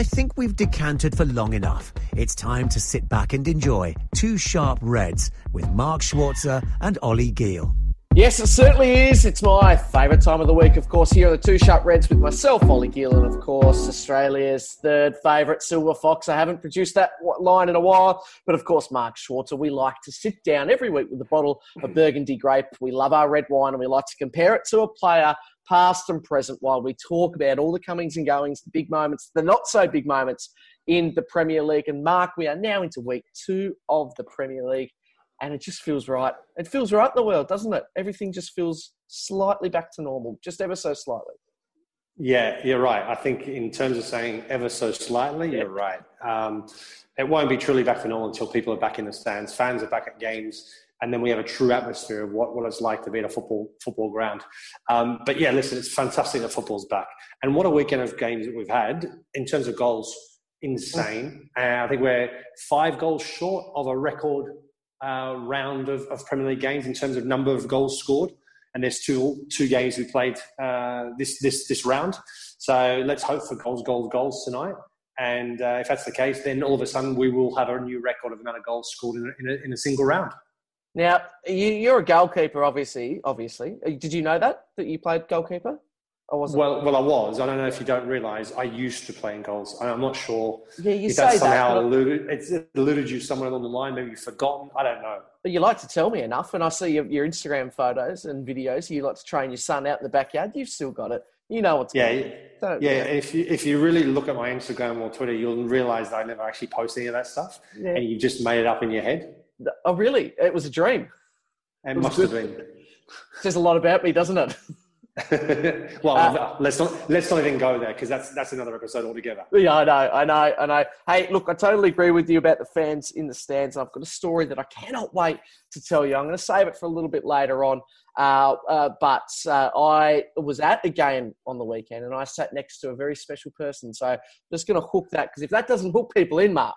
I think we've decanted for long enough. It's time to sit back and enjoy Two Sharp Reds with Mark Schwarzer and Ollie Gill. Yes, it certainly is. It's my favourite time of the week, of course, here are the Two Sharp Reds with myself, Ollie Gill, and of course, Australia's third favourite, Silver Fox. I haven't produced that line in a while, but of course, Mark Schwarzer. We like to sit down every week with a bottle of Burgundy grape. We love our red wine and we like to compare it to a player, past and present, while we talk about all the comings and goings, the big moments, the not so big moments in the Premier League. And Mark, we are now into week two of the Premier League and it just feels right. It feels right in the world, doesn't it? Everything just feels slightly back to normal, just ever so slightly. Yeah, you're right. I think in terms of saying ever so slightly, yeah. you're right. Um, it won't be truly back to normal until people are back in the stands, fans are back at games, and then we have a true atmosphere of what, what it's like to be at a football football ground. Um, but yeah, listen, it's fantastic that football's back, and what a weekend of games that we've had in terms of goals. Insane. Uh, I think we're five goals short of a record uh, round of, of, Premier League games in terms of number of goals scored. And there's two two games we played uh, this this this round. So let's hope for goals, goals, goals tonight. And uh, if that's the case, then all of a sudden we will have a new record of amount of goals scored in a, in a, in a single round. Now you, are a goalkeeper, obviously. Obviously, uh, did you know that that you played goalkeeper? I wasn't. Well, well, I was. I don't know if you don't realise. I used to play in goals. I'm not sure. Yeah, you if say somehow that, eluded, it's eluded you somewhere along the line. Maybe you've forgotten. I don't know. But you like to tell me enough, and I see your, your Instagram photos and videos. You like to train your son out in the backyard. You've still got it. You know what's going yeah, yeah. yeah. If you if you really look at my Instagram or Twitter, you'll realise that I never actually post any of that stuff, yeah. and you've just made it up in your head. Oh, really? It was a dream. It, it must have been. Says a lot about me, doesn't it? well, uh, let's not let's not even go there because that's that's another episode altogether. Yeah, I know, I know, I know. Hey, look, I totally agree with you about the fans in the stands. I've got a story that I cannot wait to tell you. I'm going to save it for a little bit later on. Uh, uh, but uh, I was at a game on the weekend and I sat next to a very special person. So I'm just going to hook that because if that doesn't hook people in, Mark,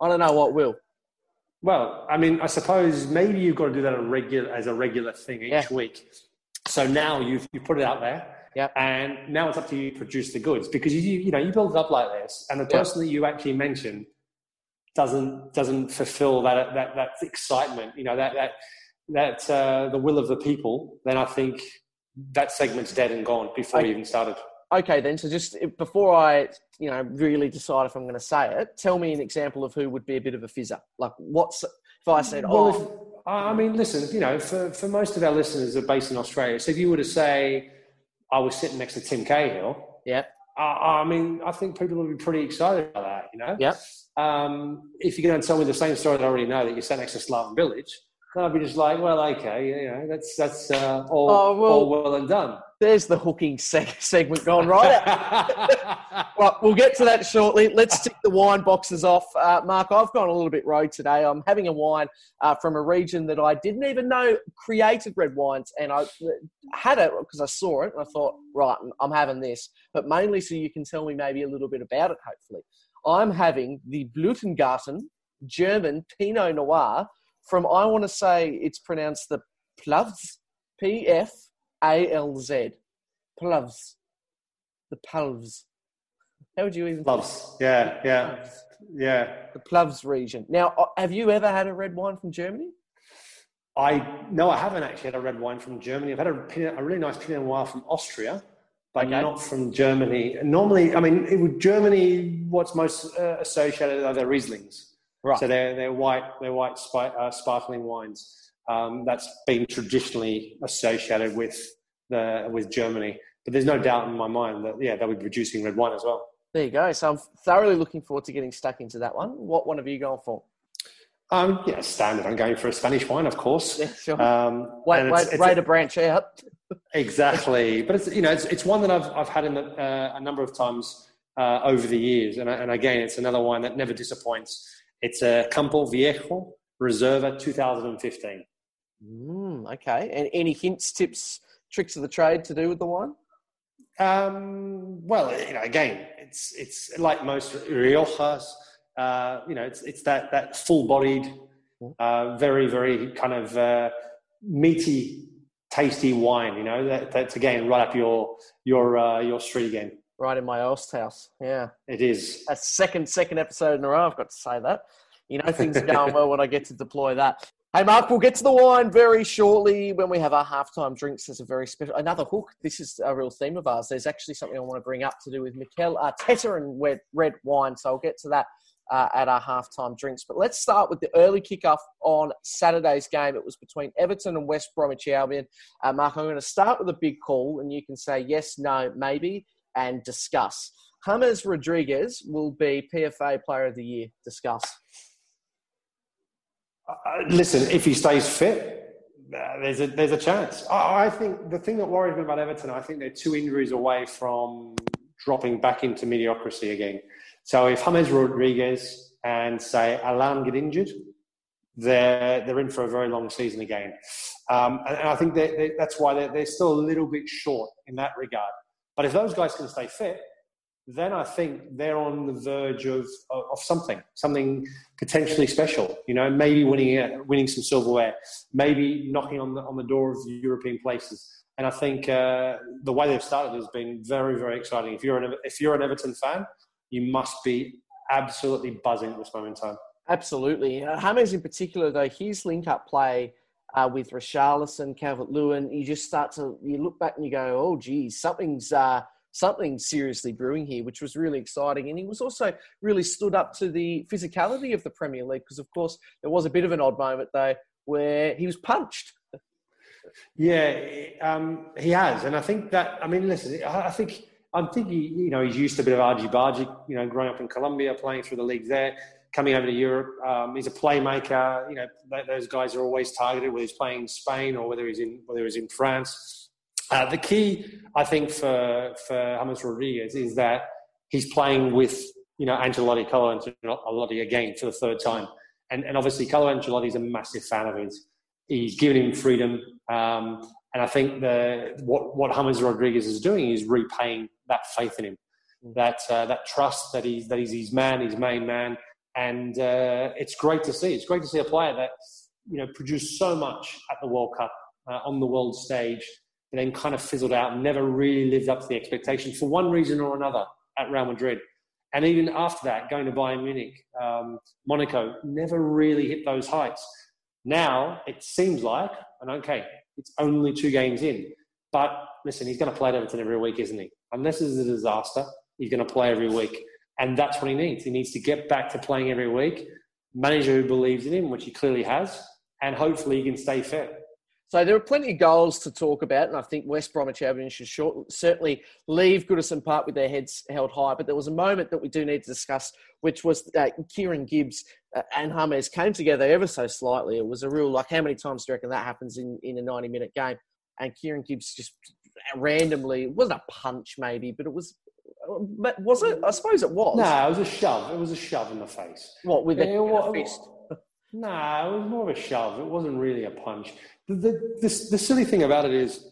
I don't know what will. Well, I mean, I suppose maybe you've got to do that a regular, as a regular thing each yeah. week. So now you've you put it out there, yeah, and now it's up to you to produce the goods because you you know you build it up like this, and the person that you actually mentioned doesn't doesn't fulfill that that that excitement, you know that that that uh, the will of the people, then I think that segment's dead and gone before okay. you even started. Okay, then. So just before I, you know, really decide if I'm going to say it, tell me an example of who would be a bit of a fizzer. Like, what's if I said, well, oh, if, I mean, listen, you know, for, for most of our listeners are based in Australia. So if you were to say, I was sitting next to Tim Cahill, yeah. I, I mean, I think people would be pretty excited about that, you know? Yeah. Um, if you're going to tell me the same story that I already know that you sat next to Slaven Bilic I'd be just like, well, okay, you know, that's, that's uh, all, oh, well, all well and done. There's the hooking seg- segment gone right. well, we'll get to that shortly. Let's tick the wine boxes off. Uh, Mark, I've gone a little bit rogue today. I'm having a wine uh, from a region that I didn't even know created red wines, and I had it because I saw it and I thought, right, I'm having this, but mainly so you can tell me maybe a little bit about it, hopefully. I'm having the Blütengarten German Pinot Noir from, I want to say it's pronounced the Plavs, P F a L Z. Plavs. The Plavs. How would you even? Plavs. Yeah, yeah, yeah. The Plavs region. Now, uh, have you ever had a red wine from Germany? I no, I haven't actually had a red wine from Germany. I've had a, a really nice Pinot Noir from Austria, but okay. not from Germany. Normally, I mean, it would Germany. What's most uh, associated are their Rieslings. Right. So they're they're white they're white uh, sparkling wines um, that's been traditionally associated with the with Germany. But there's no doubt in my mind that yeah, they'll be producing red wine as well. There you go. So I'm thoroughly looking forward to getting stuck into that one. What one have you gone for? Um, yeah, standard. I'm going for a Spanish wine, of course. Yeah, sure. Um, Wait, wait, it's- it's way a- to branch out. Exactly, but it's you know it's, it's one that I've I've had in the, uh, a number of times uh, over the years, and and again it's another wine that never disappoints. It's a Campo Viejo Reserva 2015. Mm, okay. And any hints, tips, tricks of the trade to do with the wine? Um, well, you know, again, it's it's like most Riojas. Uh, you know, it's it's that that full-bodied, uh, very very kind of uh, meaty, tasty wine. You know, that, that's again right up your your uh, your street again. Right in my host house. Yeah. It is. a second second episode in a row. I've got to say that. You know, things are going well when I get to deploy that. Hey, Mark, we'll get to the wine very shortly when we have our halftime drinks. There's a very special another hook. This is a real theme of ours. There's actually something I want to bring up to do with Mikel Arteta and red, red wine. So I'll get to that uh, at our halftime drinks. But let's start with the early kickoff on Saturday's game. It was between Everton and West Bromwich Albion. Uh, Mark, I'm going to start with a big call, and you can say yes, no, maybe, and discuss. James Rodriguez will be PFA Player of the Year. Discuss. Uh, listen, if he stays fit, uh, there's a there's a chance. I, I think the thing that worries me about Everton, I think they're two injuries away from dropping back into mediocrity again. So if James Rodriguez and say Allan get injured, they're they're in for a very long season again. Um, and, and I think that that- that's why they're, they're still a little bit short in that regard. But if those guys can stay fit, then I think they're on the verge of, of, something, something potentially special. You know, maybe winning uh, winning some silverware, maybe knocking on the on the door of European places. And I think uh, the way they've started has been very, very exciting. If you're an if you're an Everton fan, you must be absolutely buzzing at this moment in time. Absolutely. Uh, in particular, though, his link up play uh, with Richarlison, Calvert Lewin, you just start to you look back and you go, oh, geez, something's uh, something seriously brewing here, which was really exciting. And he was also really stood up to the physicality of the Premier League because, of course, there was a bit of an odd moment though where he was punched. Yeah, um, he has, and I think that. I mean, listen, I think I'm thinking. You know, he's used to a bit of argy bargy. You know, growing up in Colombia, playing through the leagues there, coming over to Europe. Um, he's a playmaker. You know, those guys are always targeted, whether he's playing in Spain or whether he's in whether he's in France. Uh, the key, I think, for for James Rodriguez is that he's playing with you know Ancelotti, Carlo Ancelotti again for the third time, and and obviously Carlo Ancelotti is a massive fan of his. He's given him freedom, um, and I think the what what James Rodriguez is doing is repaying that faith in him, that uh, that trust that he's that he's his man, his main man, and uh, it's great to see. It's great to see a player that you know produced so much at the World Cup uh, on the world stage, and then kind of fizzled out, never really lived up to the expectation for one reason or another at Real Madrid. And even after that, going to Bayern Munich, um, Monaco, never really hit those heights. Now it seems like, and okay, it's only two games in, but listen, he's going to play at Everton every week, isn't he? Unless it's a disaster, he's going to play every week. And that's what he needs. He needs to get back to playing every week, manager who believes in him, which he clearly has, and hopefully he can stay fit. So there are plenty of goals to talk about, and I think West Bromwich Albion should short, certainly leave Goodison Park with their heads held high. But there was a moment that we do need to discuss, which was uh, Kieran Gibbs uh, and James came together ever so slightly. It was a real like how many times do you reckon that happens in, in a ninety minute game? And Kieran Gibbs just randomly it wasn't a punch maybe, but it was. But was it? I suppose it was. No, it was a shove. It was a shove in the face. What with a, Yeah, what- fist? No, it was more of a shove. It wasn't really a punch. The, the, the, the silly thing about it is,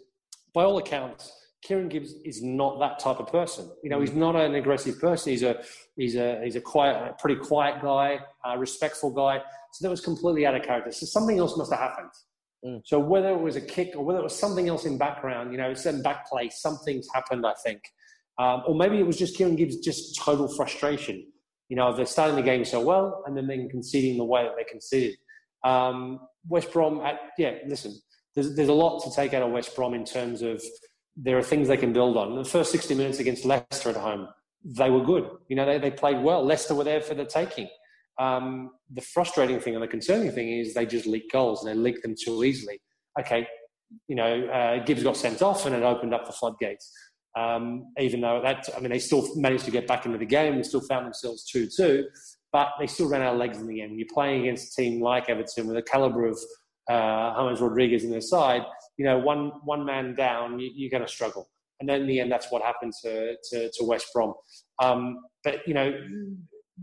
by all accounts, Kieran Gibbs is not that type of person. You know, he's not an aggressive person. He's a he's a he's a quiet, a pretty quiet guy, a respectful guy. So that was completely out of character. So something else must have happened. Mm. So whether it was a kick or whether it was something else in background, you know, some back play, something's happened. I think, um, or maybe it was just Kieran Gibbs' just total frustration. You know, they're starting the game so well and then they're conceding the way that they conceded. Um, West Brom, at, yeah, listen, there's, there's a lot to take out of West Brom in terms of there are things they can build on. The first 60 minutes against Leicester at home, they were good. You know, they, they played well. Leicester were there for the taking. Um, the frustrating thing and the concerning thing is they just leak goals and they leak them too easily. Okay, you know, uh, Gibbs got sent off and it opened up the floodgates. Um, even though that, I mean, they still managed to get back into the game. They still found themselves 2 2, but they still ran out of legs in the end. You're playing against a team like Everton with a calibre of uh, James Rodriguez in their side, you know, one, one man down, you, are going to struggle. And then in the end, that's what happened to, to, to West Brom. Um, but, you know,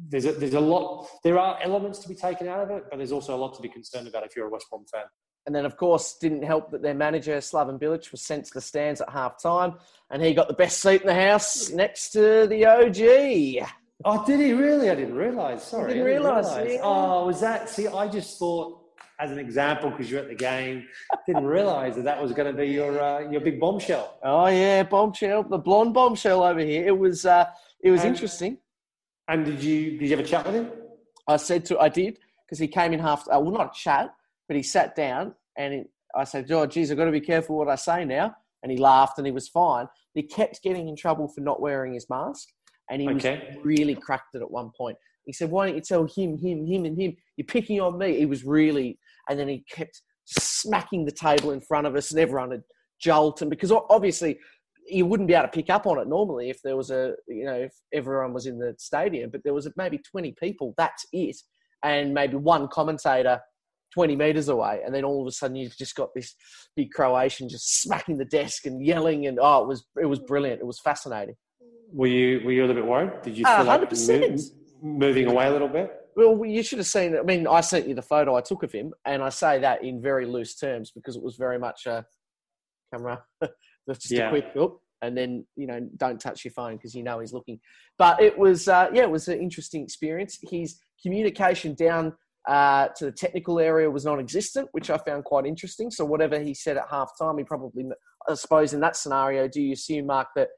there's a, there's a lot, there are elements to be taken out of it, but there's also a lot to be concerned about if you're a West Brom fan. And then, of course, didn't help that their manager, Slaven Bilic, was sent to the stands at half time and he got the best seat in the house next to the OG. Oh, did he really? I didn't realise. Sorry. I didn't, realise. Yeah. Oh, was that? See, I just thought, as an example, because you're at the game, didn't realise that that was going to be your uh, your big bombshell. Oh yeah, bombshell, the blonde bombshell over here. It was uh, it was and, interesting. And did you did you have a chat with him? I said to I did because he came in half. Uh, well, not chat, but he sat down and he, I said, "Oh, geez, I've got to be careful what I say now." And he laughed and he was fine. He kept getting in trouble for not wearing his mask, and he okay. was really cracked it at one point. He said, "Why don't you tell him, him, him, and him? You're picking on me." He was really, and then he kept smacking the table in front of us, and everyone had jolt. And because obviously you wouldn't be able to pick up on it normally if there was a, you know, if everyone was in the stadium, but there was maybe 20 people. That's it, and maybe one commentator 20 meters away, and then all of a sudden you've just got this big Croatian just smacking the desk and yelling, and oh, it was it was brilliant. It was fascinating. Were you were you a little bit worried? Did you feel uh, like move, moving away a little bit? Well, you should have seen. I mean, I sent you the photo I took of him, and I say that in very loose terms because it was very much a camera. Just yeah. a quick look, and then you know, don't touch your phone because you know he's looking. But it was, uh, yeah, it was an interesting experience. His communication down uh, to the technical area was non-existent, which I found quite interesting. So whatever he said at half time, he probably, I suppose, in that scenario, do you assume, Mark, that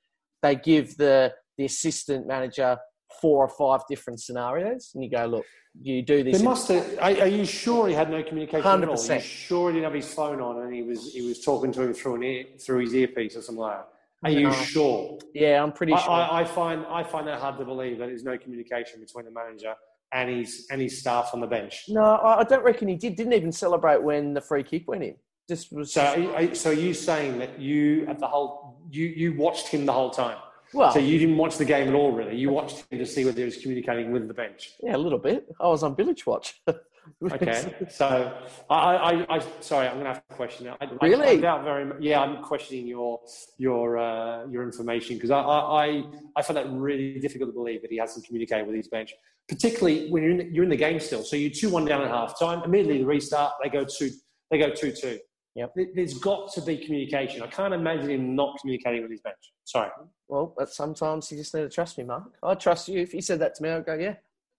they give the the assistant manager four or five different scenarios, and you go, look, you do this. They must have, are, are, you sure he had no communication 100%. at all? Are you sure he didn't have his phone on and he was he was talking to him through an ear, through his earpiece or something like that? Are you no. sure? Yeah, I'm pretty I, sure. I, I, find I find that hard to believe that there's no communication between the manager and his and his staff on the bench. No, I don't reckon he did. Didn't even celebrate when the free kick went in. Just was. So, are, so you saying that you at the whole you you watched him the whole time? Well, so you didn't watch the game at all, really. You watched him to see whether he was communicating with the bench. Yeah, a little bit. I was on Bilic watch. okay, so I, I, I, sorry, I'm going to have to question now. I, really? I, I doubt very. Yeah, I'm questioning your your uh, your information because I, I I find that really difficult to believe that he hasn't communicated with his bench, particularly when you're in the, you're in the game still. So you're two one down at half time. Immediately the restart, they go two they go two two. Yep. There's got to be communication. I can't imagine him not communicating with his bench. Sorry. Well, but sometimes you just need to trust me, Mark. I trust you. If you said that to me, I'd go, yeah,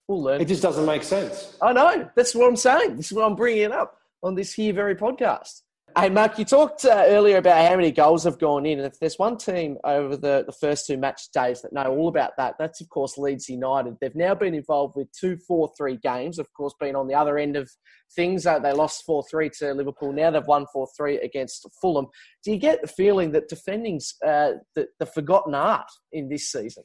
we'll learn. It just doesn't make sense. I know. That's what I'm saying. This is what I'm bringing it up on this here very podcast. Hey, Mark, you talked uh, earlier about how many goals have gone in. And if there's one team over the, the first two match days that know all about that, that's, of course, Leeds United. They've now been involved with two 4 3 games, of course, been on the other end of things. Uh, they lost 4 3 to Liverpool. Now they've won 4 3 against Fulham. Do you get the feeling that defending's uh, the, the forgotten art in this season?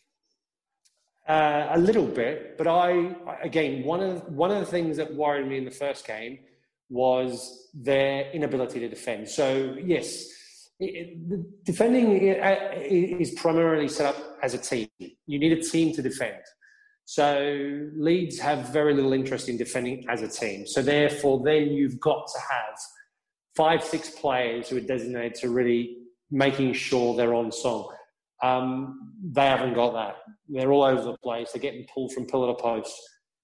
Uh, a little bit, but I again one of one of the things that worried me in the first game was their inability to defend. So, yes, it, defending is primarily set up as a team. You need a team to defend. So, Leeds have very little interest in defending as a team. So, therefore, then you've got to have five, six players who are designated to really making sure they're on song. Um, they haven't got that. They're all over the place. They're getting pulled from pillar to post.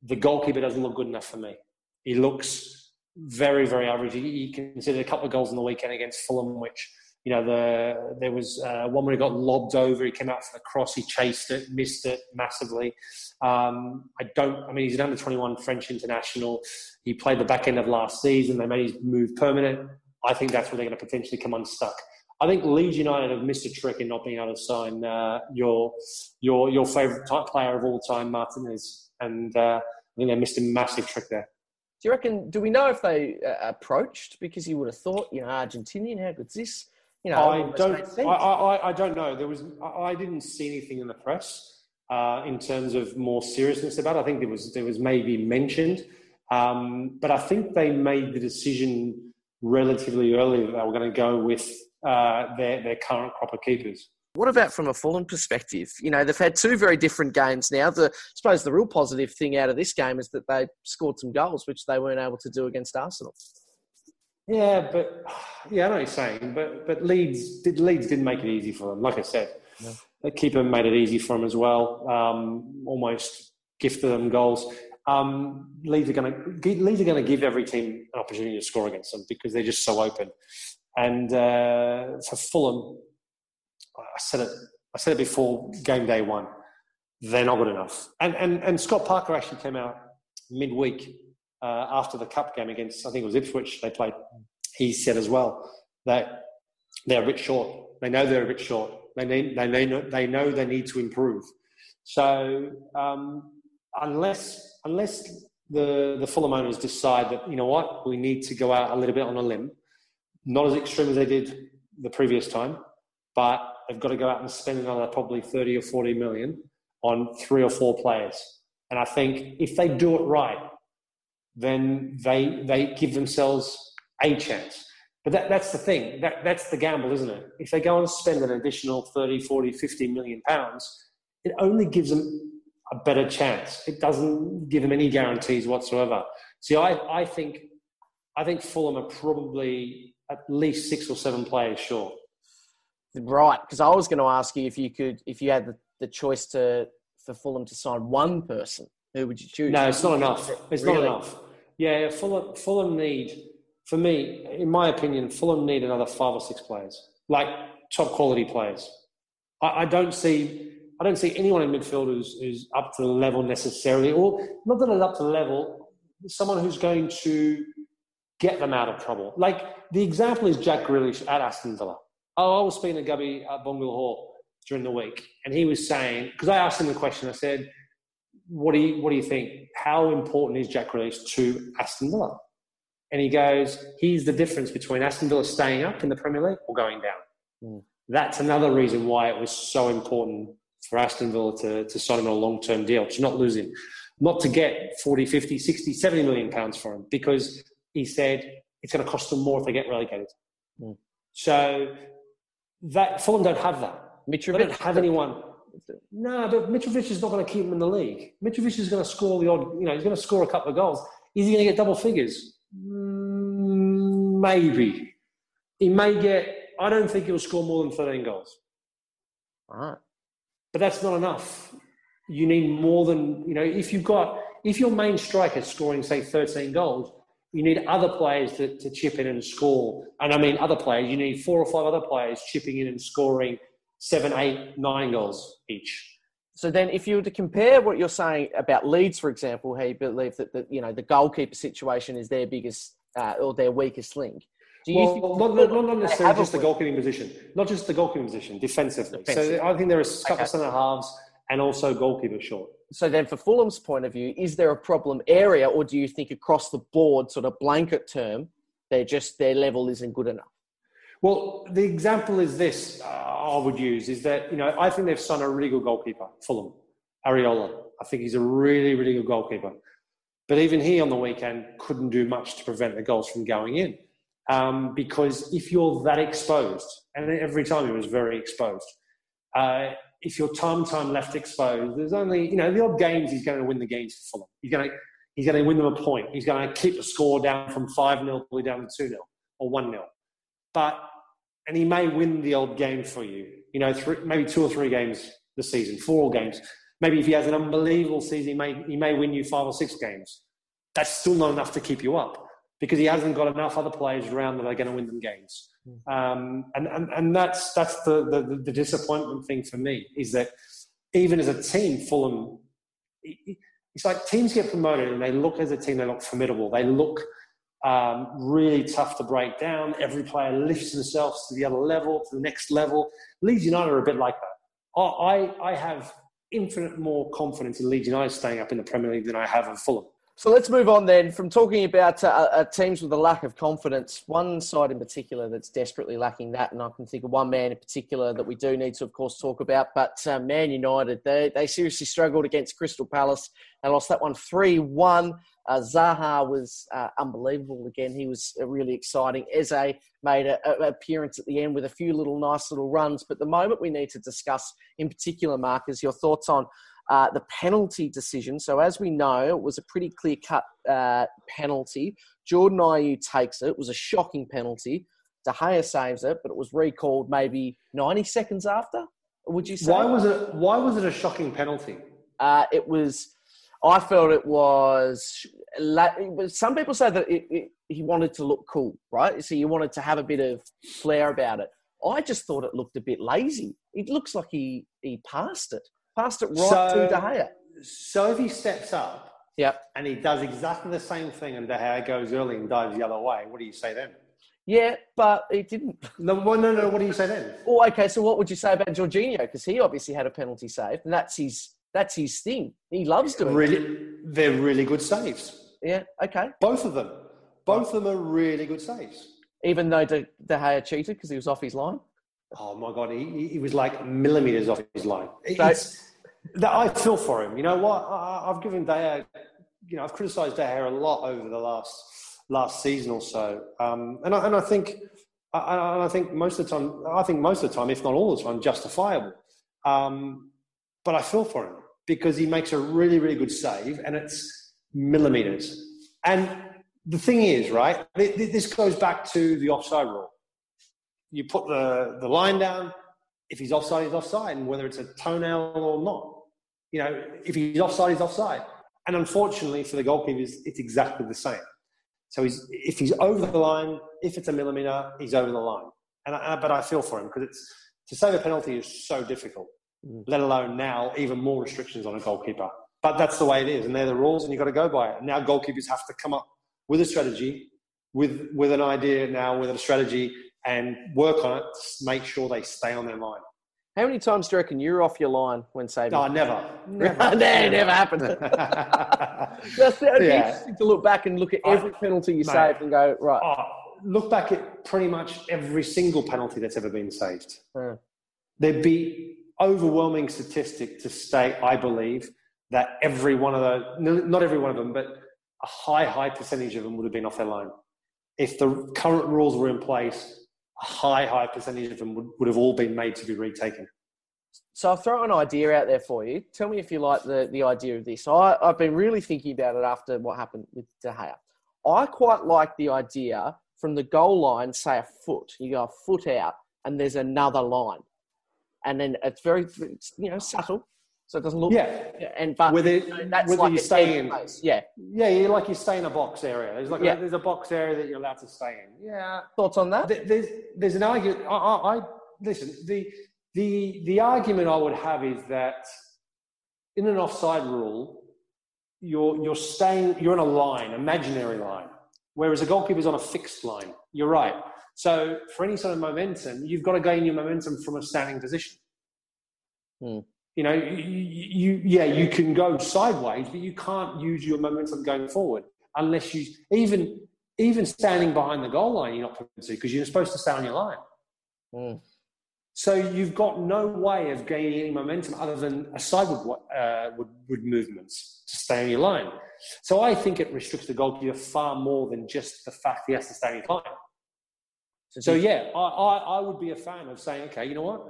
The goalkeeper doesn't look good enough for me. He looks very, very average. He, considered a couple of goals on the weekend against Fulham, which, you know, the, there was uh, one where he got lobbed over. He came out for the cross. He chased it, missed it massively. Um, I don't, I mean, he's an under 21 French international. He played the back end of last season. They made his move permanent. I think that's where they're going to potentially come unstuck. I think Leeds United have missed a trick in not being able to sign uh, your your your favourite player of all time, Martinez, and uh, I think they missed a massive trick there. Do you reckon? Do we know if they uh, approached? Because you would have thought, you know, Argentinian. How good's this? You know, I don't. I, I, I, don't know. There was. I didn't see anything in the press uh, in terms of more seriousness about. it. I think there was. There was maybe mentioned, um, but I think they made the decision relatively early that they were going to go with uh, their their current crop of keepers. What about from a Fulham perspective? You know, they've had two very different games now. The, I suppose the real positive thing out of this game is that they scored some goals, which they weren't able to do against Arsenal. Yeah, but yeah, I know what you're saying, but but Leeds did Leeds didn't make it easy for them. Like I said, no. the keeper made it easy for them as well. Um, almost gifted them goals. Um, Leeds are going to Leeds are going to give every team an opportunity to score against them because they're just so open. And uh, for Fulham, I said it. I said it before game day one. They're not good enough. And and and Scott Parker actually came out midweek uh, after the cup game against, I think it was Ipswich, they played, he said as well that they're a bit short. They know they're a bit short. They, need, they, know, they know they need to improve. So um, unless, unless the, the Fulham owners decide that, you know what, we need to go out a little bit on a limb, not as extreme as they did the previous time, but they've got to go out and spend another probably 30 or 40 million on three or four players. And I think if they do it right, then they they give themselves a chance. But that, that's the thing. That, that's the gamble, isn't it? If they go and spend an additional 30, 40, 50 million pounds, it only gives them a better chance. It doesn't give them any guarantees whatsoever. See, I, I think I think Fulham are probably at least six or seven players short. Right, because I was going to ask you if you could, if you had the, the choice to for Fulham to sign one person, who would you choose? No, it's not enough. It's really? not enough. Yeah, Fulham, Fulham need, for me, in my opinion, Fulham need another five or six players, like top quality players. I, I don't see, I don't see anyone in midfield who's, who's up to the level necessarily, or not that it's up to the level. Someone who's going to get them out of trouble. Like the example is Jack Grealish at Aston Villa. Oh, I was speaking to Gabby Agbonlahor during the week, and he was saying because I asked him the question. I said what do you what do you think? How important is Jack Grealish to Aston Villa? And he goes, he's the difference between Aston Villa staying up in the Premier League or going down. Mm. That's another reason why it was so important for Aston Villa to, to sign him on a long term deal, to not lose him, not to get 40, 50, 60, 70 million pounds for him, because he said it's going to cost them more if they get relegated. Mm. So that Fulham don't have that. Mitrovic, they don't have anyone. No, but Mitrovic is not going to keep him in the league. Mitrovic is going to score the odd, you know, he's going to score a couple of goals. Is he going to get double figures? Mm, maybe. He may get, I don't think he'll score more than 13 goals. All right. But that's not enough. You need more than, you know, if you've got, if your main striker is scoring, say, 13 goals, you need other players to, to chip in and score. And I mean, other players, you need four or five other players chipping in and scoring seven, eight, nine goals each. So then, if you were to compare what you're saying about Leeds, for example, how you believe that the, you know the goalkeeper situation is their biggest uh, or their weakest link. Do you well, not, not, not, necessarily just the goalkeeping position, not just the goalkeeping position, defensively. Defensive. So I think there are a couple okay. of centre halves and also goalkeeper short. So then, for Fulham's point of view, is there a problem area, or do you think across the board, sort of blanket term, they're just their level isn't good enough? Well, the example is this uh, I would use is that, you know, I think they've signed a really good goalkeeper, Fulham, Areola. I think he's a really, really good goalkeeper. But even he on the weekend couldn't do much to prevent the goals from going in. Um, because if you're that exposed, and every time he was very exposed, uh, if you're time time left exposed, there's only, you know, the odd games he's going to win the games for Fulham. He's going to, he's going to win them a point. He's going to keep the score down from 5 0 down to 2 0 or 1 0. But and he may win the odd game for you. You know, three, maybe two or three games this season, four games. Maybe if he has an unbelievable season, he may, he may win you five or six games. That's still not enough to keep you up because he hasn't got enough other players around that are going to win them games. Hmm. Um, and, and, and that's, that's the, the, the, disappointment thing for me is that even as a team, Fulham, it's like teams get promoted and they look as a team, they look formidable. They look um, really tough to break down. Every player lifts themselves to the other level, to the next level. Leeds United are a bit like that. I, I have infinite more confidence in Leeds United staying up in the Premier League than I have in Fulham. So let's move on then from talking about uh, uh, teams with a lack of confidence. One side in particular that's desperately lacking that, and I can think of one man in particular that we do need to, of course, talk about. But uh, Man United, they, they seriously struggled against Crystal Palace. They lost that one 3 1. Uh, Zaha was uh, unbelievable again. He was uh, really exciting. Eze made an appearance at the end with a few little nice little runs. But the moment we need to discuss in particular, Mark, is your thoughts on uh, the penalty decision. So, as we know, it was a pretty clear cut uh, penalty. Jordan Ayew takes it. It was a shocking penalty. De Gea saves it, but it was recalled maybe 90 seconds after. Would you say? Why was it? Why was it a shocking penalty? Uh, it was. I felt it was. Some people say that it, it, he wanted to look cool, right? So you wanted to have a bit of flair about it. I just thought it looked a bit lazy. It looks like he he passed it. Passed it right so, to De Gea. So if he steps up yep. and he does exactly the same thing and De Gea goes early and dives the other way, what do you say then? Yeah, but he didn't. No, no, no. What do you say then? Oh, okay. So what would you say about Jorginho? Because he obviously had a penalty saved, and that's his that's his thing. He loves doing. Really, that. they're really good saves. Yeah. Okay. Both of them. Both of them are really good saves. Even though De, De Gea cheated because he was off his line. Oh my god, he, he was like millimeters off his line. It's, that I feel for him. You know what? I, have given De Gea, you know, I've criticised De Gea a lot over the last last season or so, um, and I, and I think. I, I think most of the time, I think most of the time, if not all the time, justifiable. Um, but I feel for him because he makes a really, really good save, and it's millimeters. And the thing is, right? This goes back to the offside rule you put the, the line down. If he's offside, he's offside, and whether it's a toenail or not. You know, if he's offside, he's offside. And unfortunately for the goalkeepers, it's exactly the same. So he's, if he's over the line, if it's a millimetre, he's over the line. And I, but I feel for him because it's to save a penalty is so difficult. Mm. Let alone now, even more restrictions on a goalkeeper. But that's the way it is, and they're the rules, and you've got to go by it. And now goalkeepers have to come up with a strategy, with with an idea now, with a strategy and work on it to make sure they stay on their line. How many times do you reckon you're off your line when saving? Oh, never. Never. no, never happened. That's yeah. interesting to look back and look at every penalty you Mate, saved and go, right. Oh, look back at pretty much every single penalty that's ever been saved. There'd be overwhelming statistic to state, I believe, that every one of those, not every one of them, but a high, high percentage of them would have been off their line. If the current rules were in place, high, high percentage of them would, would have all been made to be retaken. So I'll throw an idea out there for you. Tell me if you like the, the idea of this. I, I've been really thinking about it after what happened with De Gea. I quite like the idea from the goal line, say a foot. You go a foot out, and there's another line, and then it's very, you know, subtle so it doesn't look. Yeah, and but whether, you know, that's like you stay in, place. yeah, yeah, you like you stay in a box area. There's like yeah. a, there's a box area that you're allowed to stay in. Yeah, thoughts on that? There's there's an argument. I, I, I listen. The the the argument I would have is that in an offside rule, you're you're staying you're on a line, imaginary line, whereas a goalkeeper's on a fixed line. You're right. So for any sort of momentum, you've got to gain your momentum from a standing position. Hmm. You know, you, you, yeah, you can go sideways, but you can't use your momentum going forward unless you even even standing behind the goal line. You're not permitted to because you're supposed to stay on your line. Mm. So you've got no way of gaining any momentum other than a sideward uh, wood, wood movements to stay on your line. So I think it restricts the goalkeeper far more than just the fact he has to stay on his line. So yeah, I, I, I would be a fan of saying, okay, you know what?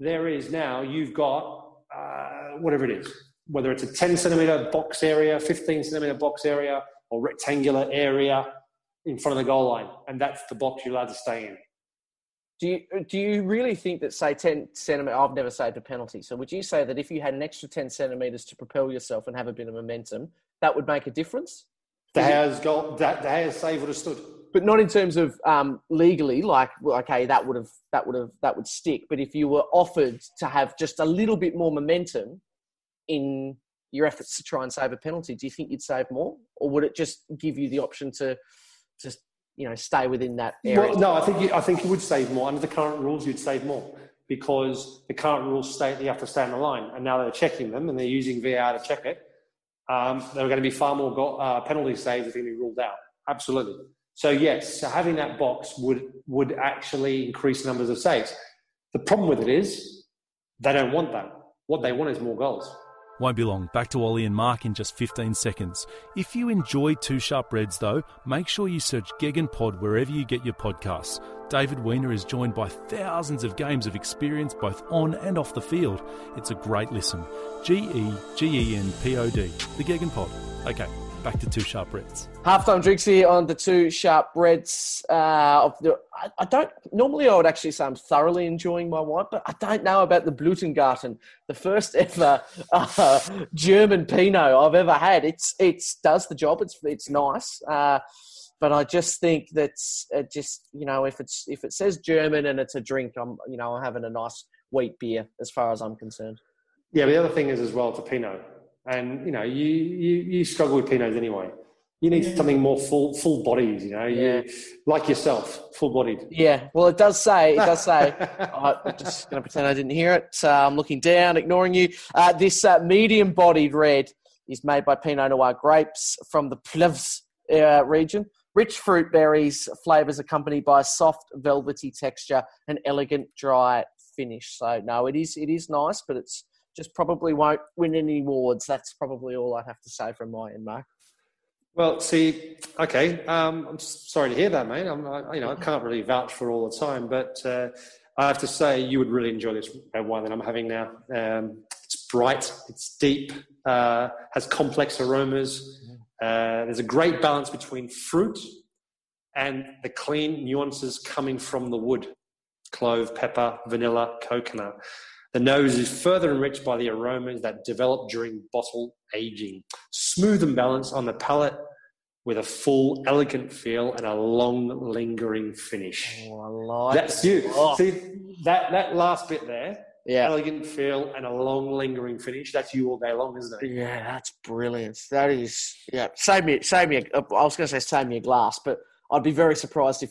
There is now, you've got uh, whatever it is, whether it's a 10 centimeter box area, 15 centimeter box area, or rectangular area in front of the goal line, and that's the box you're allowed to stay in. Do you, do you really think that, say, 10 centimetres, I've never saved a penalty. So, would you say that if you had an extra 10 centimetres to propel yourself and have a bit of momentum, that would make a difference? De Gea's goal, De Gea's save would have stood but not in terms of um, legally. Like, well, okay, that would have that would have that would stick. But if you were offered to have just a little bit more momentum in your efforts to try and save a penalty, do you think you'd save more, or would it just give you the option to just you know stay within that area? Well, no, I think you, I think you would save more under the current rules. You'd save more because the current rules state that you have to stay on the line, and now they're checking them and they're using VR to check it. um, there are going to be far more go- uh, penalty saves are going to be ruled out. Absolutely. So yes, so having that box would would actually increase numbers of saves. The problem with it is they don't want that. What they want is more goals. Won't be long. Back to Ollie and Mark in just 15 seconds. If you enjoy Two Sharp Reds, though, make sure you search Gegen Pod wherever you get your podcasts. David Weiner is joined by thousands of games of experience both on and off the field. It's a great listen. G E G E N P O D, the Gegen Pod. Okay, back to Two Sharp Reds. Halftime drinks here on the two sharp reds. Uh, of the, I, I, don't normally I would actually say I'm thoroughly enjoying my wine, but I don't know about the Blutengarten, the first ever uh, German Pinot I've ever had. It's it's does the job. It's it's nice. Uh, but I just think that it just you know if it's if it says German and it's a drink, I'm you know I'm having a nice wheat beer as far as I'm concerned. Yeah, but the other thing is as well, it's a Pinot, and you know you you, you struggle with Pinots anyway. You need yeah. something more full, full bodied. You know, yeah. you, like yourself, full bodied. Yeah. Well, it does say. It does say. I'm just going to pretend I didn't hear it. Uh, I'm looking down, ignoring you. Uh, this uh, medium-bodied red is made by Pinot Noir grapes from the Plevs uh, region. Rich fruit berries, flavors accompanied by a soft, velvety texture, and elegant, dry finish. So no, it is it is nice, but it's just probably won't win any awards. That's probably all I'd have to say from my end, Mark. Well, see, okay, um, I'm sorry to hear that, mate. I'm, I, you know, I can't really vouch for all the time, but uh, I have to say you would really enjoy this red wine that I'm having now. Um, it's bright, it's deep, uh, has complex aromas. Uh, there's a great balance between fruit and the clean nuances coming from the wood: clove, pepper, vanilla, coconut. The nose is further enriched by the aromas that develop during bottle aging. Smooth and balanced on the palate with a full, elegant feel and a long, lingering finish. Oh, I like That's you. Oh. See, that, that last bit there, yeah. elegant feel and a long, lingering finish, that's you all day long, isn't it? Yeah, that's brilliant. That is, yeah. Save me, save me, a, I was going to say save me a glass, but I'd be very surprised if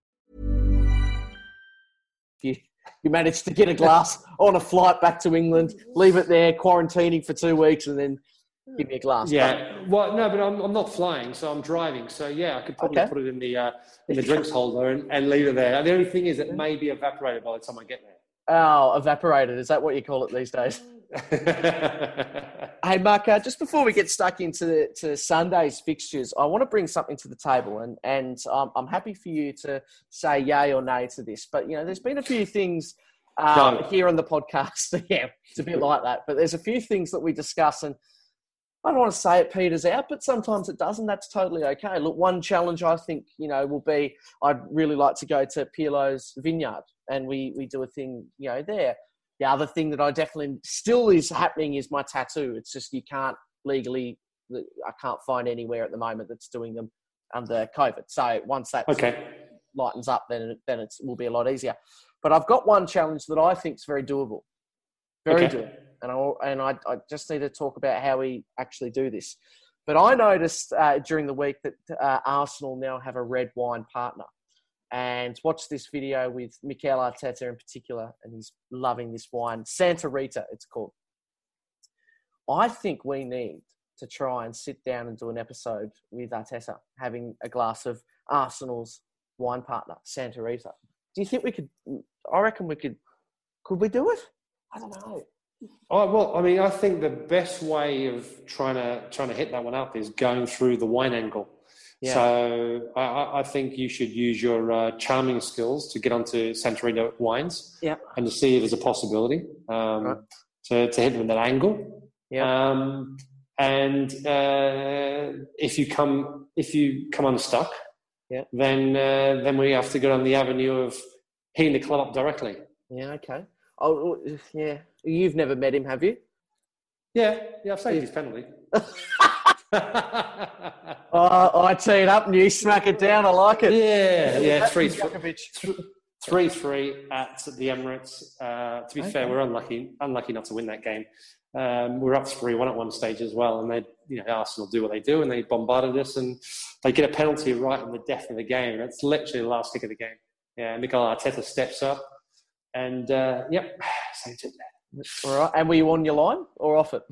you, managed to get a glass on a flight back to England, leave it there, quarantining for two weeks, and then give me a glass. Yeah, but, well, no, but I'm, I'm not flying, so I'm driving. So yeah, I could probably okay. put it in the uh, in the drinks holder and, and leave it there. The only thing is, it may be evaporated by the time I get there. Oh, evaporated. Is that what you call it these days? hey, Mark, uh, just before we get stuck into to Sunday's fixtures, I want to bring something to the table, and, and um, I'm happy for you to say yay or nay to this. But, you know, there's been a few things um, here on the podcast. yeah, it's a bit like that. But there's a few things that we discuss, and I don't want to say it peters out, but sometimes it doesn't. That's totally okay. Look, one challenge I think, you know, will be I'd really like to go to Pirlo's vineyard, and we, we do a thing, you know, there the other thing that I definitely still is happening is my tattoo. It's just you can't legally, I can't find anywhere at the moment that's doing them under COVID. So once that okay. lightens up, then then it will be a lot easier. But I've got one challenge that I think is very doable, very okay. doable, and I and I, I, just need to talk about how we actually do this. But I noticed uh, during the week that uh, Arsenal now have a red wine partner and watch this video with Mikel Arteta in particular, and he's loving this wine. Santa Rita, it's called. I think we need to try and sit down and do an episode with Arteta, having a glass of Arsenal's wine partner, Santa Rita. Do you think we could? I reckon we could. Could we do it? I don't know. Oh, well, I mean, I think the best way of trying to trying to hit that one up is going through the wine angle. Yeah. So I, I, think you should use your uh, charming skills to get onto Santa Rita wines yeah. and to see if there's a possibility um, right. to, to hit them at that angle. Yeah. Um, and uh, if you come if you come unstuck, yeah. then uh, then we have to go on the avenue of hitting the club up directly. Yeah. Okay. Oh, yeah. You've never met him, have you? Yeah, yeah, I've saved his penalty. Oh, I tee it up and you smack it down. I like it. Yeah, yeah, three, Djokovic. three, three at the Emirates. Uh, to be fair, Okay. we're unlucky, unlucky not to win that game. Um, we were up three one at one stage as well, and they, you know, Arsenal do what they do, and they bombarded us, and they get a penalty right on the death of the game. And it's literally the last kick of the game. Yeah, Mikel Arteta steps up, and uh, yep, saved it. All right. And were you on your line or off it?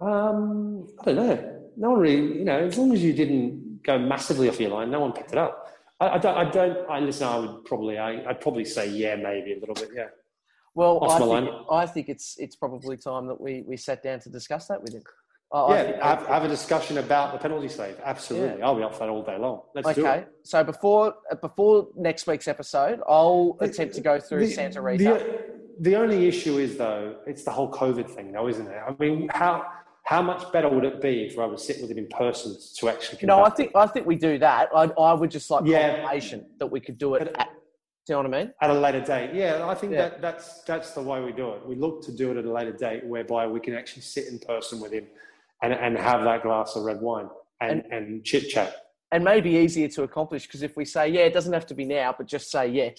Um, I don't know. No one really, you know, as long as you didn't go massively off your line, no one picked it up. I, I don't. I don't. I listen. I would probably. I, I'd probably say yeah, maybe a little bit. Yeah. Well, Off I think, line. I think it's it's probably time that we, we sat down to discuss that with him. I- I yeah. think- have, have a discussion about the penalty save. Absolutely. I'll be up for that all day long. Let's do okay. So before before next week's episode, I'll attempt to go through Santa Rita. The, the only issue is though, it's the whole COVID thing, though, isn't it? I mean, how how much better would it be if I was sitting with him in person to actually? no, I think I think we do that. I, I would just like Yeah. confirmation that we could do it. But- At, do you know what I mean? at a later date. Yeah, I think Yeah. that that's that's the way we do it. We look to do it at a later date, whereby we can actually sit in person with him and and have that glass of red wine and and, chit chat. and maybe easier to accomplish because if we say yeah, it doesn't have to be now, but just say yes,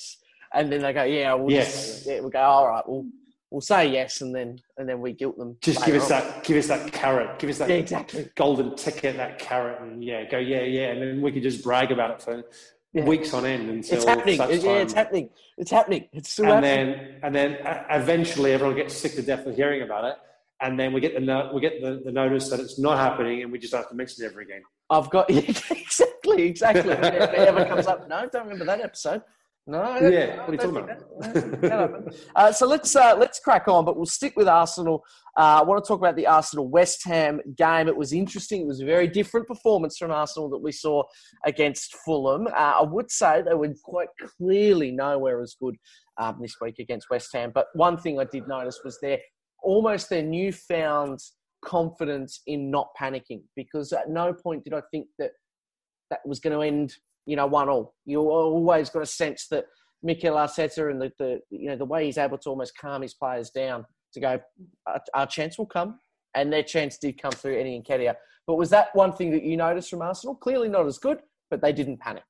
and then they go yeah, we'll Yes. just, yeah, we'll go all right, we'll we'll say yes, and then and then we guilt them. Just give us on. that, give us that carrot, give us that Yeah, exactly. golden ticket, that carrot, and yeah, go yeah, yeah, and then we can just brag about it for Yeah. weeks on end until It's happening. It- yeah, it's happening. It's happening. It's still and happening. then and then eventually everyone gets sick to death of hearing about it, and then we get the no- we get the, the notice that it's not happening, and we just have to mention it ever again. I've got exactly, exactly. if it ever comes up, no, don't remember that episode. No, Yeah, what are you talking think that- no, that happened. uh, so let's uh, let's crack on, but we'll stick with Arsenal. Uh, I want to talk about the Arsenal West Ham game. It was interesting. It was a very different performance from Arsenal that we saw against Fulham. Uh, I would say they were quite clearly nowhere as good um, this week against West Ham. But one thing I did notice was their almost their newfound confidence in not panicking because at no point did I think that that was going to end, you know, one all. You always got a sense that Mikel Arteta and the, the you know the way he's able to almost calm his players down to go, our, our chance will come, and their chance did come through Eddie Nketiah. But was that one thing that you noticed from Arsenal? Clearly not as good, but they didn't panic.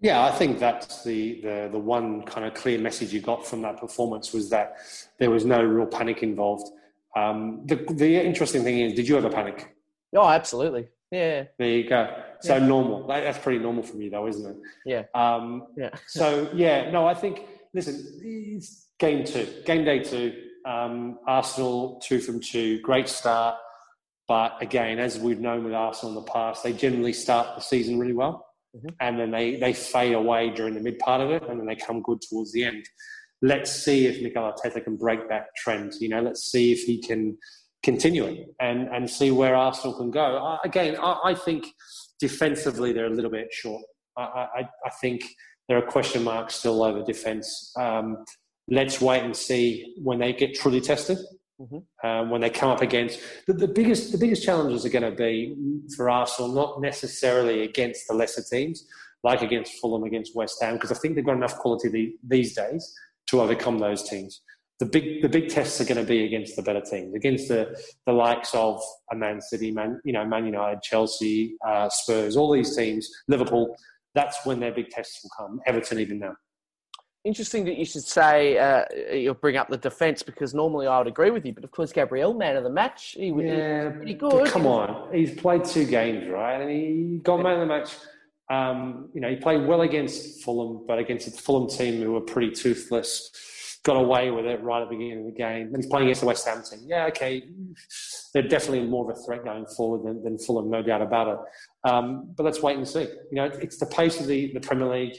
Yeah, I think that's the, the, the one kind of clear message you got from that performance was that there was no real panic involved. Um, the, the interesting thing is, did you ever panic? Oh, absolutely. Yeah, There you go. So Yeah. normal. That- That's pretty normal for me, though, isn't it? yeah, Um, yeah. so yeah, no, I think. Listen, it's game two, game day two. Um, Arsenal two from two, great start. But again, as we've known with Arsenal in the past, they generally start the season really well, Mhm. and then they they fade away during the mid part of it, and then they come good towards the end. Let's see if Mikel Arteta can break that trend. You know, let's see if he can continue it and and see where Arsenal can go. I, again, I, I think defensively they're a little bit short. I, I, I think there are question marks still over defence. Um, let's wait and see when they get truly tested. Mhm. Um, when they come up against the, the biggest, the biggest challenges are going to be for Arsenal, not necessarily against the lesser teams, like against Fulham, against West Ham, because I think they've got enough quality the, these days to overcome those teams. The big, the big tests are going to be against the better teams, against the, the likes of a Man City, Man, you know, Man United, Chelsea, uh, Spurs, all these teams, Liverpool. That's when their big tests will come. Everton, even now. Interesting that you should say uh, you'll bring up the defence because normally I would agree with you, but of course Gabriel, man of the match, he was pretty good. Come on, he's played two games, right? And he got man of the match. Um, you know, he played well against Fulham, but against a Fulham team who were pretty toothless, got away with it right at the beginning of the game. And he's playing against the West Ham team. Yeah, okay, they're definitely more of a threat going forward than, than Fulham, no doubt about it. Um, but let's wait and see. You know, it's the pace of the, the Premier League.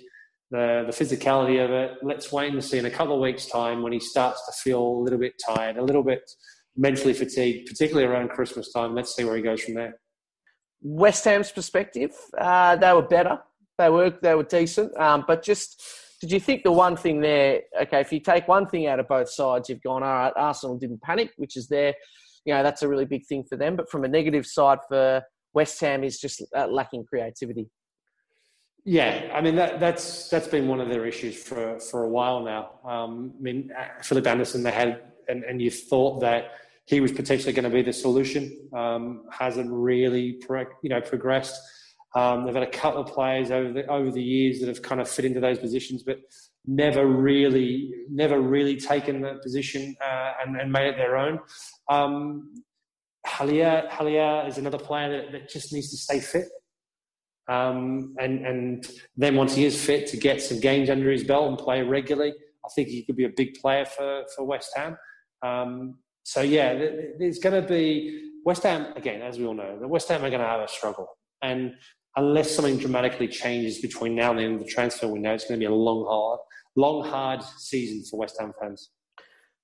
The, the physicality of it. Let's wait and see in a couple of weeks' time when he starts to feel a little bit tired, a little bit mentally fatigued, particularly around Christmas time. Let's see where he goes from there. West Ham's perspective, uh, they were better. They were they were decent. Um, but just did you think the one thing there? Okay, if you take one thing out of both sides, you've gone all right. Arsenal didn't panic, which is there. You know that's a really big thing for them. But from a negative side for West Ham is just uh, lacking creativity. Yeah, I mean that, that's that's been one of their issues for for a while now. Um, I mean, uh, Felipe Anderson, they had, and, and you thought that he was potentially going to be the solution. Um, hasn't really, pro- you know, progressed. Um, they've had a couple of players over the over the years that have kind of fit into those positions, but never really, never really taken that position uh, and, and, made it their own. Um, Halia, Halia is another player that, that, just needs to stay fit. Um, and, and then once he is fit to get some games under his belt and play regularly, I think he could be a big player for, for West Ham. Um, so yeah, there's going to be West Ham again, as we all know. The West Ham are going to have a struggle, and unless something dramatically changes between now and the end of the transfer window, it's going to be a long, hard, long, hard season for West Ham fans.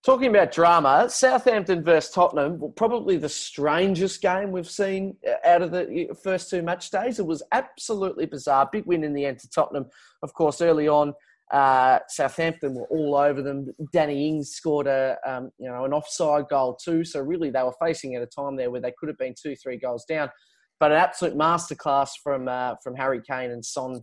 Talking about drama, Southampton versus Tottenham, probably the strangest game we've seen out of the first two match days. It was absolutely bizarre. Big win in the end to Tottenham. Of course, early on, uh, Southampton were all over them. Danny Ings scored a um, you know an offside goal too. So really, they were facing at a time there where they could have been two, three goals down. But an absolute masterclass from uh, from Harry Kane and Son,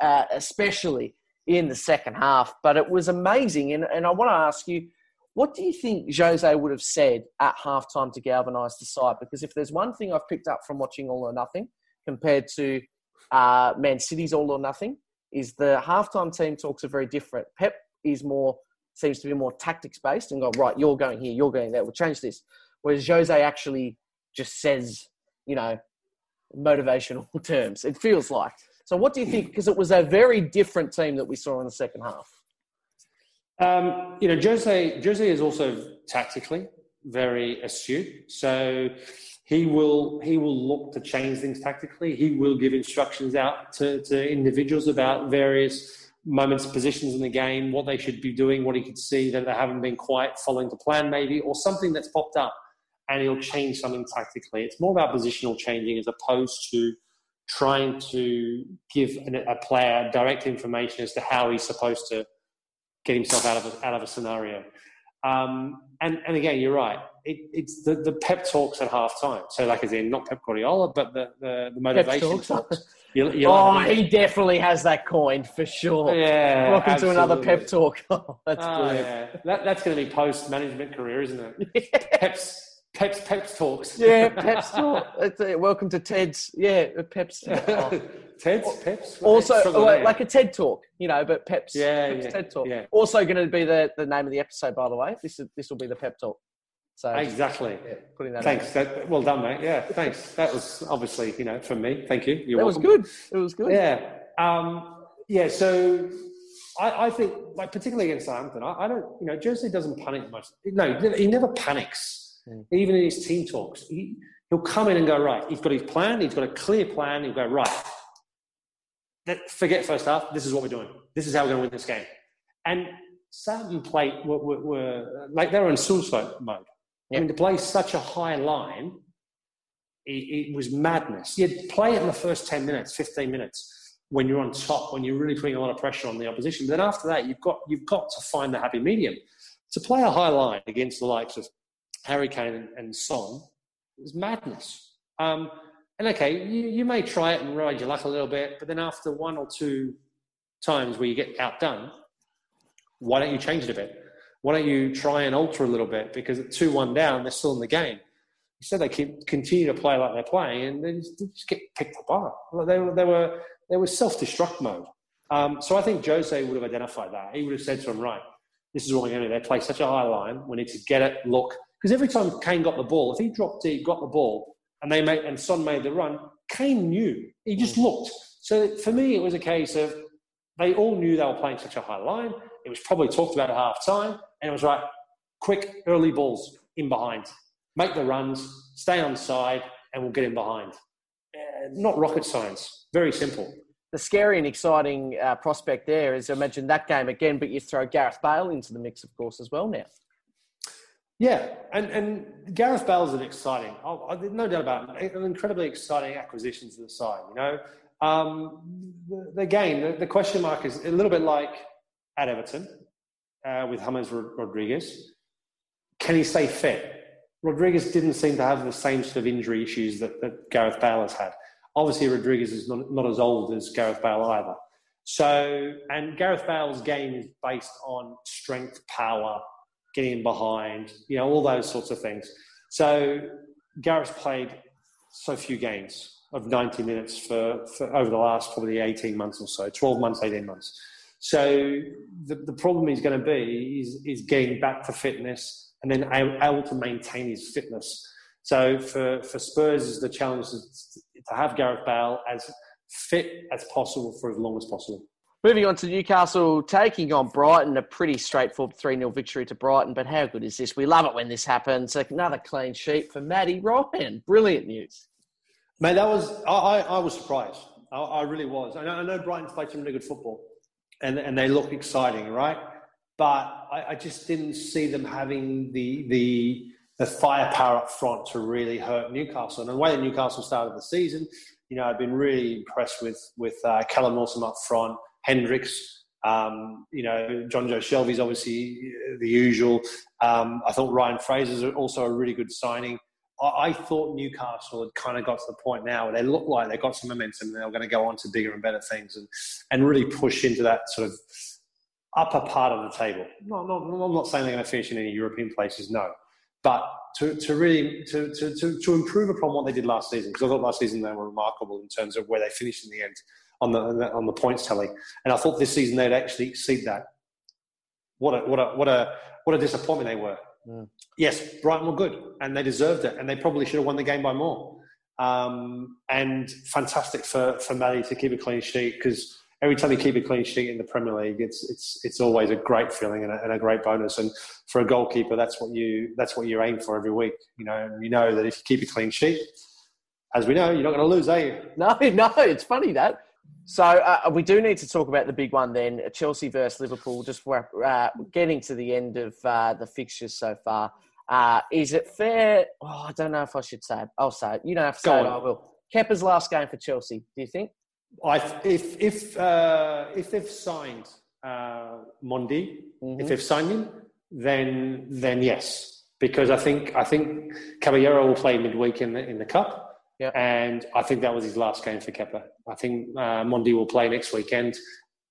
uh, especially in the second half. But it was amazing, and, and I want to ask you, what do you think Jose would have said at halftime to galvanise the side? Because if there's one thing I've picked up from watching All or Nothing compared to uh, Man City's All or Nothing, is the halftime team talks are very different. Pep is more seems to be more tactics based and go right, you're going here, you're going there. We'll change this. Whereas Jose actually just says, you know, motivational terms. It feels like. So, what do you think? Because it was a very different team that we saw in the second half. Um, you know, Jose Jose is also tactically very astute. So he will he will look to change things tactically. He will give instructions out to, to individuals about various moments, positions in the game, what they should be doing, what he could see that they haven't been quite following the plan, maybe, or something that's popped up, and he'll change something tactically. It's more about positional changing as opposed to trying to give a player direct information as to how he's supposed to get himself out of a, out of a scenario. Um, and, and again, you're right. It, it's the, the pep talks at half time. So, like, as in not Pep Guardiola, but the, the, the motivation talks. talks. You, you oh, he definitely has that coined for sure. Yeah. Welcome absolutely. to another pep talk. Oh, that's oh. Yeah. That, that's going to be post management career, isn't it? Yeah. Pep's Peps Peps talks. Yeah, Peps talk. Uh, welcome to Ted's. Yeah, Peps. Oh. Ted's Peps. Also, like a TED talk, you know, but Peps. Yeah, Peps yeah, TED talk. Yeah. Also, going to be the, the name of the episode, by the way. This is this will be the pep talk. So exactly. Yeah, putting that. Thanks. That, well done, mate. Yeah, thanks. That was obviously you know from me. Thank you. You're that welcome. was good. It was good. Yeah. Um, yeah. So I, I, think, like particularly against Southampton, I, I don't. You know, Jose doesn't panic much. No, he never panics Mm. Even in his team talks, he, he'll come in and go, right, he's got his plan, he's got a clear plan, he'll go, right, that, forget first half, this is what we're doing. This is how we're going to win this game. And Southampton played, were, were, were, like they were in suicide mode. I mean, to play such a high line, it, it, was madness. You'd play it in the first 10 minutes, 15 minutes when you're on top, when you're really putting a lot of pressure on the opposition. But then after that, you've got, you've got to find the happy medium. To play a high line against the likes of Harry Kane and, Son is madness. Um, and okay, you, you may try it and ride your luck a little bit, but then after one or two times where you get outdone, why don't you change it a bit? Why don't you try and alter a little bit? Because at 2 1 down, they're still in the game. Instead, they keep, continue to play like they're playing and they just, they just get picked apart. They, were, they, were, they were self destruct mode. Um, so I think Jose would have identified that. He would have said to him, right, this is what we're going to do. They play such a high line. We need to get it, look, because every time Kane got the ball, if he dropped deep, got the ball, and they made and Son made the run, Kane knew. He just mm. looked. So for me, it was a case of they all knew they were playing such a high line. It was probably talked about at half time, and it was right, quick early balls in behind, make the runs, stay on side, and we'll get in behind. Uh, not rocket science. Very simple. The scary and exciting uh, prospect there is imagine that game again, but you throw Gareth Bale into the mix, of course, as well now. Yeah, and, and Gareth Bale's an exciting, oh, no doubt about it, an incredibly exciting acquisition to the side. You know, um, the, the, game, the, the, question mark is a little bit like at Everton uh, with James Rodriguez. Can he stay fit? Rodriguez didn't seem to have the same sort of injury issues that, that Gareth Bale has had. Obviously, Rodriguez is not, not as old as Gareth Bale either. So, and Gareth Bale's game is based on strength, power, getting behind, you know, all those sorts of things. So Gareth's played so few games of 90 minutes for, for over the last probably 18 months or so, 12 months, 18 months. So the, the problem he's going to be is, is getting back to fitness and then able to maintain his fitness. So for, for Spurs, is the challenge is to have Gareth Bale as fit as possible for as long as possible. Moving on to Newcastle, taking on Brighton, a pretty straightforward 3 0 victory to Brighton. But how good is this? We love it when this happens. Another clean sheet for Matty Ryan. Brilliant news. Mate, that was, I, I was surprised. I, I really was. I know, I know Brighton's played some really good football and, and they look exciting, right? But I, I just didn't see them having the, the, the firepower up front to really hurt Newcastle. And the way that Newcastle started the season, you know, I've been really impressed with, with uh, Callum Wilson up front Hendricks. Um, you know, Jonjo Shelvey's obviously the usual. Um, I thought Ryan Fraser's also a really good signing. I, I, thought Newcastle had kind of got to the point now where they look like they got some momentum and they were going to go on to bigger and better things and, and really push into that sort of upper part of the table. Not, I'm not saying they're going to finish in any European places, no. But to, to really to, to, to improve upon what they did last season, because I thought last season they were remarkable in terms of where they finished in the end on the on the points tally. And I thought this season they'd actually exceed that. What a what a what a what a disappointment they were. Mm. Yes, Brighton were good and they deserved it, and they probably should have won the game by more. Um, and fantastic for for Matty to keep a clean sheet because every time you keep a clean sheet in the Premier League, it's it's it's always a great feeling and a, and a, great bonus. And for a goalkeeper, that's what you that's what you aim for every week. You know, and you know that if you keep a clean sheet, as we know, you're not going to lose, are you? No, no. It's funny that so uh, we do need to talk about the big one then, Chelsea versus Liverpool. Just uh, getting to the end of uh, the fixtures so far. Uh, is it fair? Oh, I don't know if I should say it. I'll say it. You don't have to say it. I will. Kepa's last game for Chelsea. Do you think? I, if if uh, if they've signed uh, Mendy, mm-hmm. if they've signed him, then then yes, because I think I think Caballero will play midweek in the in the cup. Yep. And I think that was his last game for Kepa. I think uh, Mendy will play next weekend.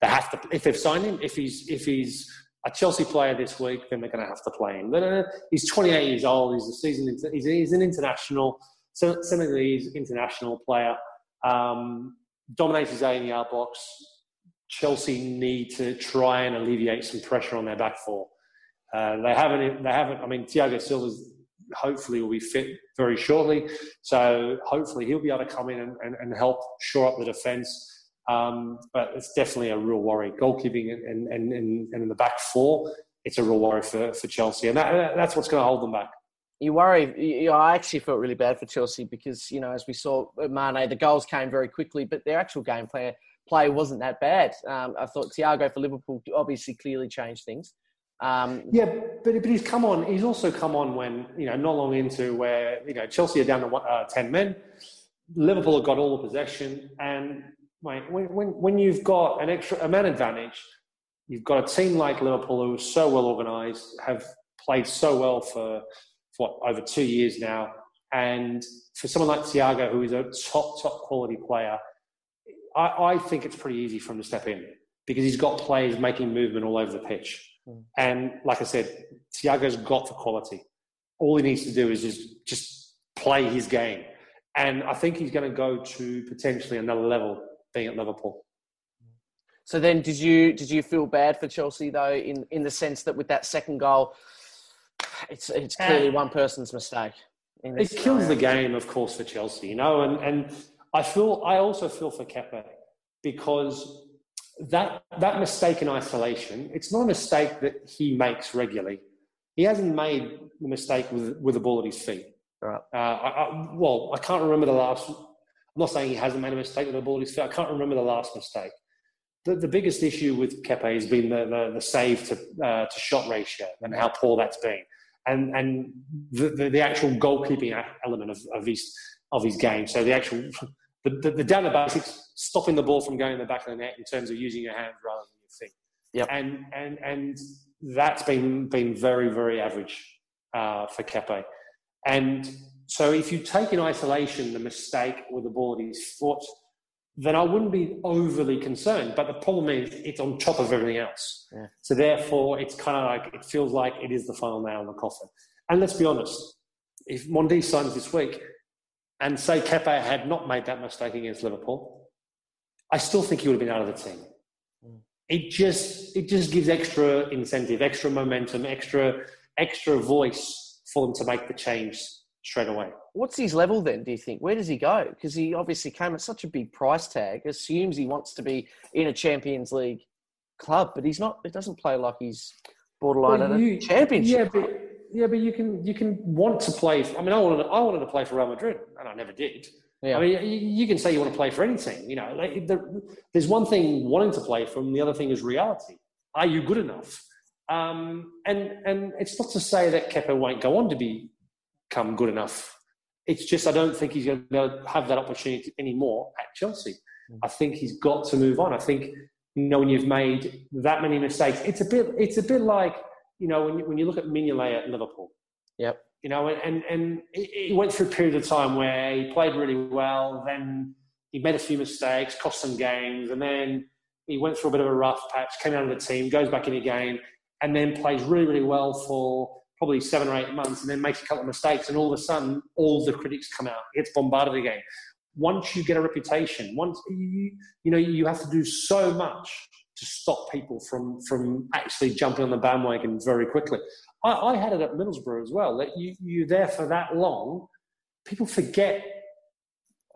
They have to, if they've signed him, if he's if he's a Chelsea player this week, then they're going to have to play him. But, he's 28 years old. He's a season. He's, he's an international, Senegalese international player. Um, dominates his 80 yard box. Chelsea need to try and alleviate some pressure on their back four. Uh, they haven't. They haven't. I mean, Thiago Silva's hopefully will be fit very shortly. So hopefully he'll be able to come in and, and, and help shore up the defence. Um, but it's definitely a real worry. Goalkeeping and, and, and, in the back four, it's a real worry for, for Chelsea. And that, that's what's going to hold them back. You worry. You know, I actually felt really bad for Chelsea because, you know, as we saw Mane, the goals came very quickly, but their actual game plan play wasn't that bad. Um, I thought Thiago for Liverpool obviously clearly changed things. Um, yeah, but, but he's come on. He's also come on when you know not long into where you know Chelsea are down to uh, ten men. Liverpool have got all the possession, and mate, when, when when you've got an extra a man advantage, you've got a team like Liverpool who are so well organised, have played so well for, for what over two years now, and for someone like Thiago, who is a top top quality player, I, I think it's pretty easy for him to step in because he's got players making movement all over the pitch. Mm. And like I said, Thiago's got the quality. All he needs to do is just just play his game. And I think he's going to go to potentially another level being at Liverpool. So then, did you did you feel bad for Chelsea though, in in the sense that with that second goal, it's it's clearly one person's mistake. It kills the game, of course, for Chelsea, you know. And and I feel I also feel for Kepa because that that mistake in isolation, it's not a mistake that he makes regularly. He hasn't made the mistake with with the ball at his feet. Right. Uh, I, I, well, I can't remember the last. I'm not saying he hasn't made a mistake with the ball at his feet. I can't remember the last mistake. The, the biggest issue with Kepa has been the, the, the save to, uh, to shot ratio and how poor that's been, and and the, the, the actual goalkeeping element of, of his of his game. So the actual the, the, the down the basics, stopping the ball from going in the back of the net in terms of using your hands rather than your feet. Yep. And, and, and that's been, been very, very average uh, for Kepa. And so if you take in isolation the mistake with the ball at his foot, then I wouldn't be overly concerned. But the problem is, it's on top of everything else. Yeah. So therefore, it's kind of like it feels like it is the final nail in the coffin. And let's be honest, if Mendy signs this week, and say Kepa had not made that mistake against Liverpool, I still think he would have been out of the team. Mm. It just it just gives extra incentive, extra momentum, extra extra voice for them to make the change straight away. What's his level then, do you think? Where does he go? Because he obviously came at such a big price tag, assumes he wants to be in a Champions League club, but he's not, it doesn't play like he's borderline well, you, a championship. Yeah, but, yeah, but you can you can want to play. I mean, I wanted I wanted to play for Real Madrid, and I never did. Yeah. I mean, you can say you want to play for any team. You know, like, there's one thing wanting to play from, the other thing is reality. Are you good enough? Um, and and it's not to say that Kepa won't go on to be, become good enough it's just I don't think he's going to have that opportunity anymore at Chelsea. Mm. I think he's got to move on. I think you know when you've made that many mistakes, it's a bit it's a bit like you know when you, when you look at Mignolet at Liverpool. Yep. You know, and and, he went through a period of time where he played really well, then he made a few mistakes, cost some games, and then he went through a bit of a rough patch, came out of the team, goes back in again, and then plays really really well for probably seven or eight months and then makes a couple of mistakes and all of a sudden all the critics come out gets bombarded again once you get a reputation once you, you know you have to do so much to stop people from from actually jumping on the bandwagon very quickly i, I had it at middlesbrough as well that you, you're there for that long people forget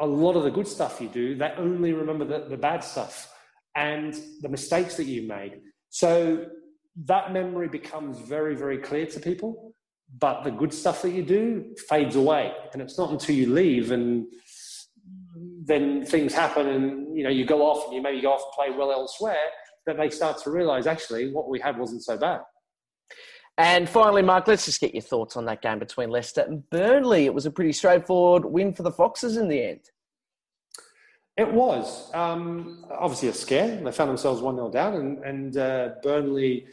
a lot of the good stuff you do they only remember the, the bad stuff and the mistakes that you made so that memory becomes very, very clear to people. But the good stuff that you do fades away. And it's not until you leave and then things happen and you know you go off and you maybe go off and play well elsewhere that they start to realize actually what we had wasn't so bad. And finally, Mark, let's just get your thoughts on that game between Leicester and Burnley. It was a pretty straightforward win for the Foxes in the end. It was um, obviously a scare. They found themselves 1 0 down, and, and uh, Burnley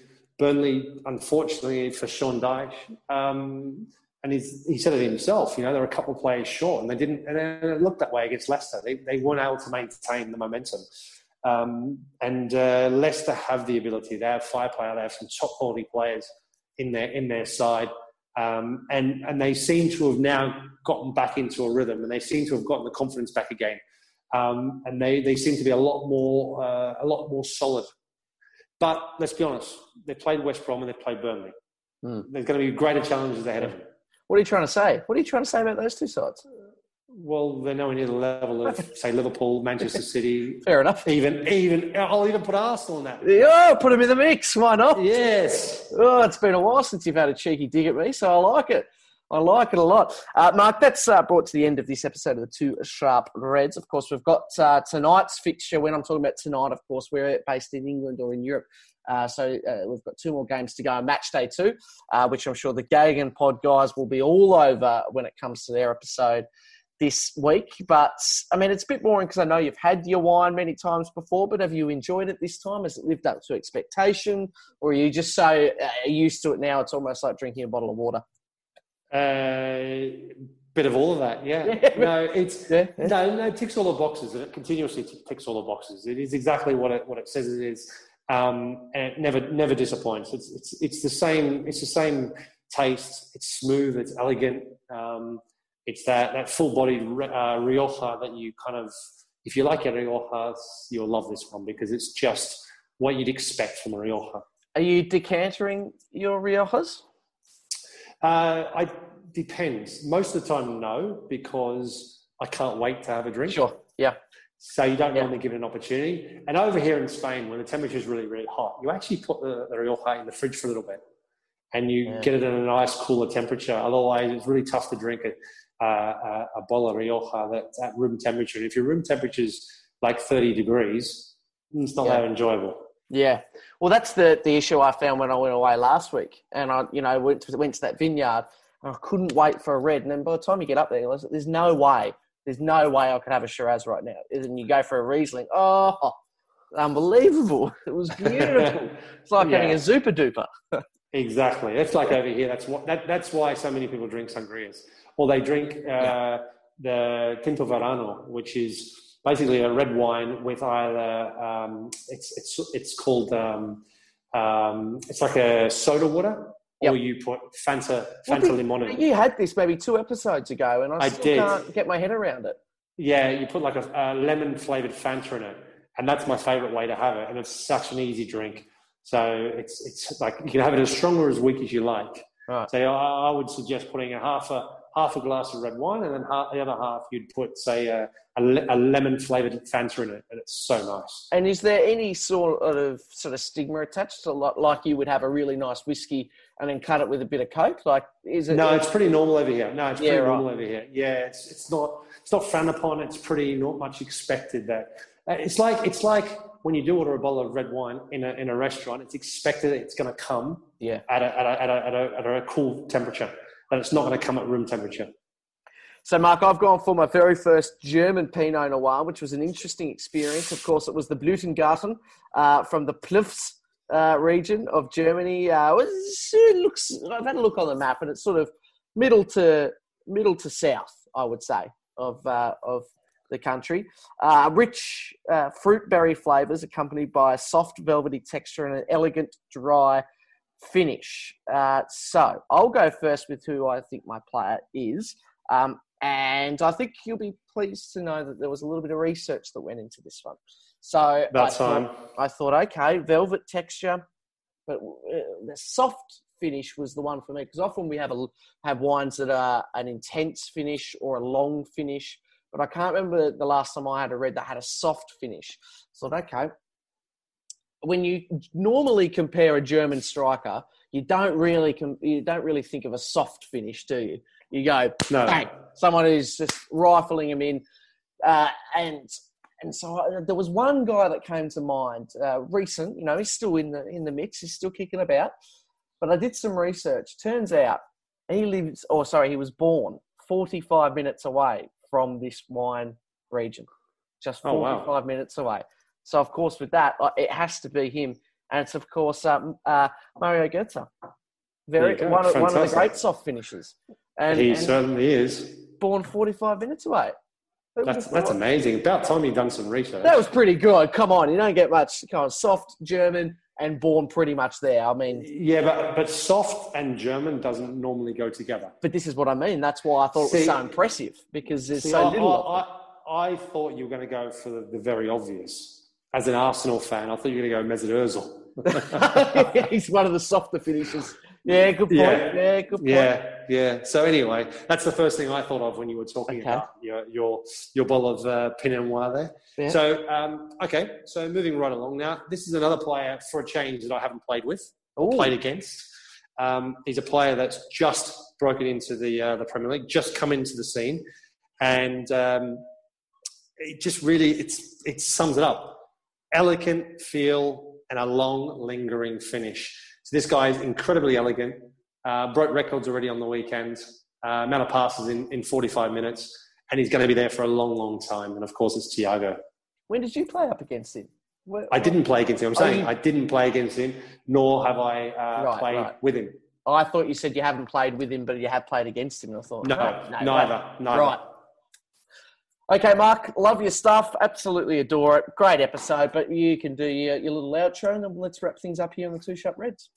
Burnley, unfortunately for Sean Dyche, um, and he said it himself, you know, there were a couple of players short and they didn't, and it looked that way against Leicester. They, they weren't able to maintain the momentum. Um, and uh, Leicester have the ability. They have firepower. They have some top quality players in their in their side, um, and and they seem to have now gotten back into a rhythm, and they seem to have gotten the confidence back again. Um, and they, they seem to be a lot more uh, a lot more solid but let's be honest, they played West Brom and they played Burnley. Mm. There's going to be greater challenges ahead of them. What are you trying to say? What are you trying to say about those two sides? Well, they're nowhere near the level of, say, Liverpool, Manchester City. Fair enough. Even, even, I'll even put Arsenal in that. Yeah, put them in the mix. Why not? Yes. Oh, it's been a while since you've had a cheeky dig at me, so I like it. I like it a lot. Uh, Mark, that's uh, brought to the end of this episode of the Two Sharp Reds. Of course, we've got uh, tonight's fixture. When I'm talking about tonight, of course, we're based in England or in Europe. Uh, so uh, we've got two more games to go on match day two, uh, which I'm sure the Gegen Pod guys will be all over when it comes to their episode this week. But I mean, it's a bit boring because I know you've had your wine many times before, but have you enjoyed it this time? Has it lived up to expectation, or are you just so uh, used to it now? It's almost like drinking a bottle of water. Uh, bit of all of that, yeah. yeah. No, it's yeah, yeah. no, no. It ticks all the boxes, and it continuously ticks all the boxes. It is exactly what it what it says it is um, and it never never disappoints. It's, it's it's the same. It's the same taste. It's smooth. It's elegant. Um, it's that that full bodied uh, Rioja that you kind of if you like a Rioja, you'll love this one because it's just what you'd expect from a Rioja. Are you decantering your Riojas? Uh, I depends. Most of the time, no, because I can't wait to have a drink. Sure. Yeah. So you don't yeah. normally give it an opportunity. And over here in Spain, when the temperature is really, really hot, you actually put the, the Rioja in the fridge for a little bit and you yeah. get it at a nice cooler temperature. Otherwise, it's really tough to drink a, a, a bowl of Rioja that's at room temperature. And if your room temperature is like 30 degrees, it's not yeah. that enjoyable. Yeah, well, that's the the issue I found when I went away last week, and I, you know, went to, went to that vineyard. And I couldn't wait for a red, and then by the time you get up there, there's no way there's no way I could have a Shiraz right now. And you go for a Riesling. Oh, unbelievable. It was beautiful. it's like yeah. having a super duper. exactly. That's like over here. That's what, that, that's why so many people drink sangrias. Or they drink uh, yeah. the Tinto Verano, which is basically a red wine with either um, it's it's it's called um, um, it's like a soda water, Yep. or you put Fanta Fanta limon in. You had this maybe two episodes ago, and I, I can't get my head around it. Yeah, you put like a, a lemon flavored Fanta in it, and that's my favorite way to have it. And it's such an easy drink. So it's it's like you can have it as strong or as weak as you like. Right. So I, I would suggest putting a half a half a glass of red wine, and then half, the other half you'd put say a, a, le- a lemon flavored Fanta in it, and it's so nice. And is there any sort of sort of stigma attached to like, like you would have a really nice whiskey and then cut it with a bit of coke? Like, is it? No, it's pretty normal over here. No, it's Yeah, pretty right. normal over here. Yeah, it's it's not it's not frowned upon. It's pretty not much expected that. uh, It's like it's like when you do order a bottle of red wine in a in a restaurant. It's expected it's going to come yeah. at a at a, at a, at a, at a cool temperature, and it's not going to come at room temperature. So, Mark, I've gone for my very first German Pinot Noir, which was an interesting experience. Of course, it was the Blütengarten uh, from the Pfalz uh, region of Germany. Uh, it looks. I've had a look on the map, and it's sort of middle to middle to south, I would say, of uh, of the country. Uh, rich uh, fruit berry flavors, accompanied by a soft velvety texture and an elegant dry finish. Uh, so, I'll go first with who I think my player is. Um, and I think you'll be pleased to know that there was a little bit of research that went into this one. So That's I thought, fine. I thought, okay, velvet texture, but uh, the soft finish was the one for me because often we have a have wines that are an intense finish or a long finish, but I can't remember the last time I had a red that had a soft finish. So okay, when you normally compare a German striker, you don't really com- you don't really think of a soft finish, do you? You go No. bang, someone who's just rifling him in, uh, and and so I, there was one guy that came to mind, uh, recent. You know, he's still in the in the mix. He's still kicking about. But I did some research. Turns out he lives, or sorry, he was born 45 minutes away from this wine region, just Oh, wow. 45 minutes away. So of course, with that, it has to be him, and it's of course um, uh, Mario Götze. Very one, of, one of the great soft finishes, and, he and certainly is. born 45 minutes away. That's that's amazing. About time you've done some research. That was pretty good. Come on, you don't get much. Come on, soft German and born pretty much there. I mean, yeah, but but soft and German doesn't normally go together. but this is what I mean. That's why I thought it was so impressive because there's See, so I, little. I, I, I thought you were going to go for the, the very obvious. As an Arsenal fan, I thought you were going to go Mesut Ozil. He's one of the softer finishes. Yeah, good point. Yeah. Yeah, good point. Yeah, yeah. So anyway, that's the first thing I thought of when you were talking Okay. about your your your bottle of uh, Pinot Noir there. Yeah. So um, okay, so moving right along now. This is another player for a change that I haven't played with, or Ooh. played against. Um, he's a player that's just broken into the uh, the Premier League, just come into the scene, and um, it just really it's it sums it up. Elegant feel and a long, lingering finish. So this guy is incredibly elegant. Uh, broke records already on the weekend. Uh, amount of passes in, in 45 minutes, and he's going to be there for a long, long time. And of course, it's Thiago. When did you play up against him? Where- I didn't play against him. I'm Oh, saying you- I didn't play against him, nor have I uh, Right, played right. with him. I thought you said you haven't played with him, but you have played against him. I thought, No, oh, neither, neither. Right. Okay, Mark, love your stuff. Absolutely adore it. Great episode, but you can do your, your little outro and then let's wrap things up here on the Two Shop Reds.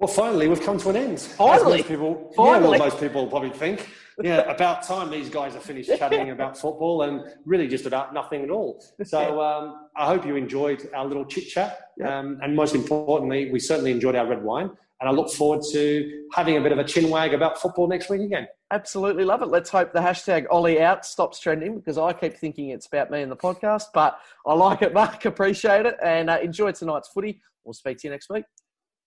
Well, finally, we've come to an end. Finally? most people, Finally. Yeah, well, most people probably think. Yeah, about time these guys are finished chatting about football and really just about nothing at all. So um, I hope you enjoyed our little chit chat. Um, and most importantly, we certainly enjoyed our red wine. And I look forward to having a bit of a chin wag about football next week again. Absolutely love it. Let's hope the hashtag Ollie out stops trending because I keep thinking it's about me and the podcast. But I like it, Mark. Appreciate it. And uh, enjoy tonight's footy. We'll speak to you next week.